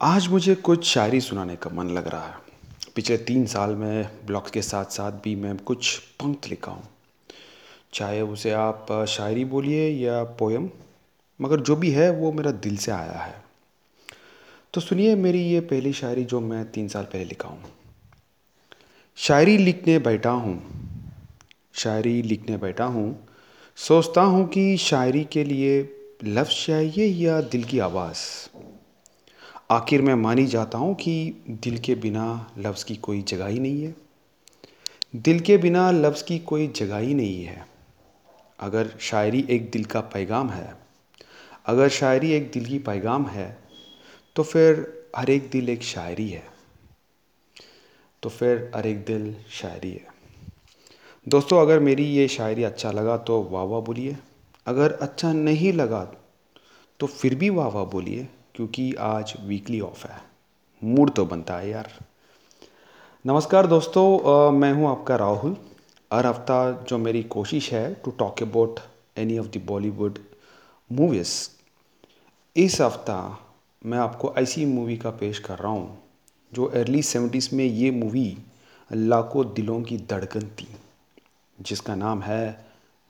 आज मुझे कुछ शायरी सुनाने का मन लग रहा है। पिछले तीन साल में ब्लॉग्स के साथ साथ भी मैं कुछ पंक्त लिखा हूँ। चाहे उसे आप शायरी बोलिए या पोयम, मगर जो भी है वो मेरा दिल से आया है। तो सुनिए मेरी ये पहली शायरी जो मैं तीन साल पहले लिखा हूँ। शायरी लिखने बैठा हूँ, शायरी लिखने बैठा हूँ, सोचता हूँ कि शायरी के लिए लफ्ज़ चाहिए या दिल की आवाज़। आखिर मैं मानी जाता हूँ कि दिल के बिना लफ्ज़ की कोई जगह ही नहीं है। दिल के बिना लफ्ज़ की कोई जगह ही नहीं है। अगर शायरी एक दिल का पैगाम है, अगर शायरी एक दिल की पैगाम है तो फिर हर एक दिल एक शायरी है। तो फिर हर एक दिल शायरी है। दोस्तों, अगर मेरी ये शायरी अच्छा लगा तो वाह वाह बोलिए। अगर अच्छा नहीं लगा तो फिर भी वाह वाह बोलिए। क्योंकि आज वीकली ऑफ़ है। मूड तो बनता है यार। नमस्कार दोस्तों आ, मैं हूँ आपका राहुल। हर हफ़्ता जो मेरी कोशिश है to talk about any of the Bollywood movies इस हफ़्ता मैं आपको ऐसी मूवी का पेश कर रहा हूँ जो अर्ली सेवेंटीज़ में ये मूवी लाखों दिलों की धड़कन थी जिसका नाम है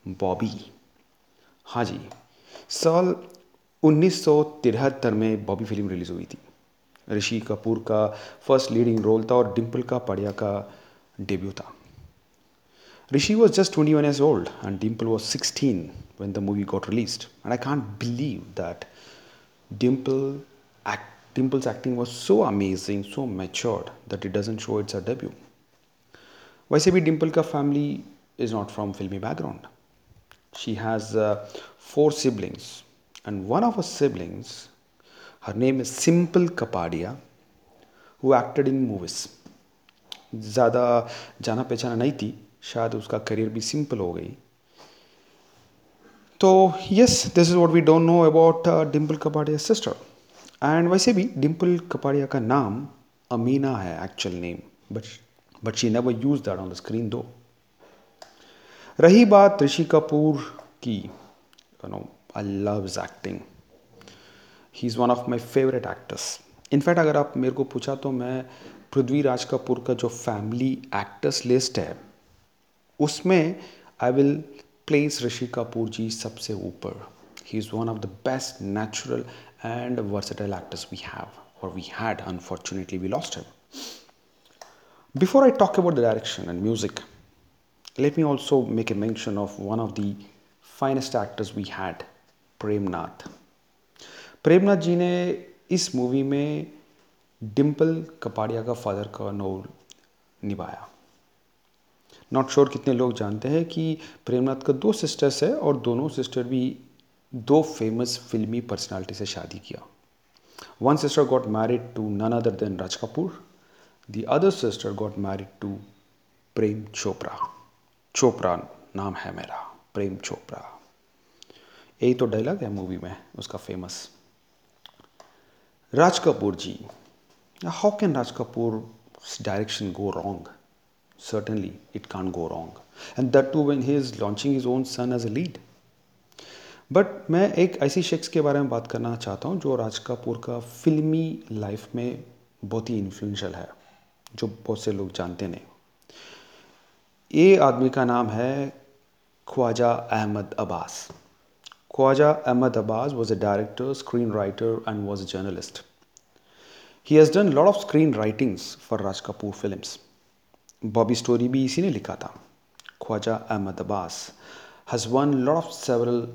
बॉबी हाँ जी साल उन्नीस सौ तिहत्तर में बॉबी फ़िल्म रिलीज़ हुई थी ऋषि कपूर का फ़र्स्ट लीडिंग रोल था और डिम्पल का पड़िया का डेब्यू था Rishi was just twenty one years old and Dimple was sixteen the movie got released. And I can't believe that Dimple act, Dimple's acting was so amazing, so matured that it doesn't show it's a debut. वैसे भी डिम्पल का family is not from filmy background she has four siblings and one of her siblings, her name is Simple Kapadia, who acted in movies. ज़्यादा जाना पहचाना नहीं थी शायद उसका करियर भी सिंपल हो गई। तो yes this is what we don't know about Dimple Kapadia sister and वैसे भी डिम्पल कपाड़िया का नाम अमीना है actual name but but she never use that on the screen दो रही बात ऋषि कपूर की you know I love acting he is one of my favourite actors in fact अगर आप मेरे को पूछा तो मैं पृथ्वी राज कपूर का जो फैमिली एक्टर्स लिस्ट है, उसमें I will place Rishi Kapoor ji सबसे ऊपर. He is one of the best natural and versatile actors we have और we had unfortunately we lost him before I talk about the direction and music let me also make a mention of one of the finest actors we had. Premnath. Premnath ji ने इस movie में डिम्पल कपाड़िया का father का role निभाया। Not sure sure कितने लोग जानते हैं कि प्रेमनाथ का दो सिस्टर्स है और दोनों सिस्टर भी दो फ़ेमस फिल्मी पर्सनालिटी से शादी किया। One sister got married to none other than Raj Kapoor the other sister got married to Prem Chopra Chopra नाम है मेरा प्रेम चोपड़ा यही तो डायलॉग है मूवी में, उसका famous Raj Kapoor ji how can Raj Kapoor direction go wrong certainly, it can't go wrong. And that too when he is launching his own son as a lead. But मैं एक ऐसी शख्स के बारे में बात करना चाहता हूँ, जो राज कपूर का फिल्मी लाइफ में बहुत ही इन्फ्लुएंशियल है, जो बहुत से लोग जानते नहीं। ये आदमी का नाम है Khwaja Ahmad Abbas. Khwaja Ahmad Abbas was a director, screenwriter, and was a journalist. He has done a lot of screenwritings for Raj Kapoor films. Bobby Story भी इसी ने लिखा था Khwaja Ahmad Abbas has won a lot of several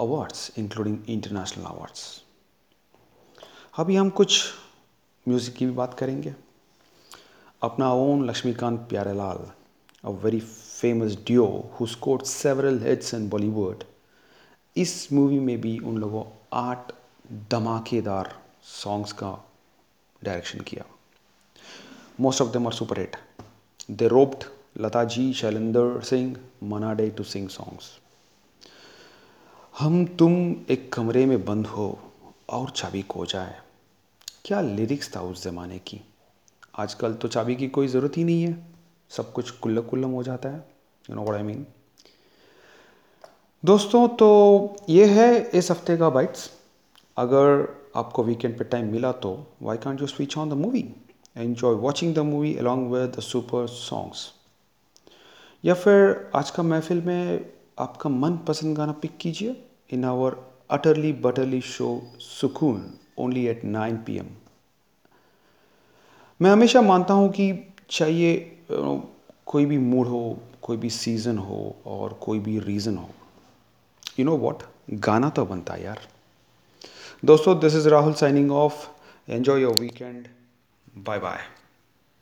awards including international awards. अभी हम कुछ music की भी बात करेंगे अपना own Laxmikant Pyarelal a very famous duo who scored several hits in Bollywood इस मूवी में भी उन लोगों आठ धमाकेदार सॉन्ग्स का डायरेक्शन किया। Most of them are super hit they roped Lata ji Shailendra Singh Manna Dey to sing songs हम तुम एक कमरे में बंद हो और चाबी खो जाए। क्या लिरिक्स था उस ज़माने की? आजकल तो चाबी की कोई ज़रूरत ही नहीं है। सब कुछ कुल्लम कुल्लम हो जाता है। You know what I mean दोस्तों तो ये है इस हफ़्ते का बाइट्स। अगर आपको वीकेंड पे टाइम मिला तो why can't you switch on the movie enjoy watching the movie along with the super songs या फिर आज का महफिल में आपका मन पसंद गाना पिक कीजिए in our utterly butterly show Sukoon only at nine P M मैं हमेशा मानता हूँ कि चाहिए कोई भी मूड हो, कोई भी सीज़न हो और कोई भी रीज़न हो। यू नो वॉट गाना तो बनता यार। दोस्तों this is Rahul signing off enjoy your weekend bye bye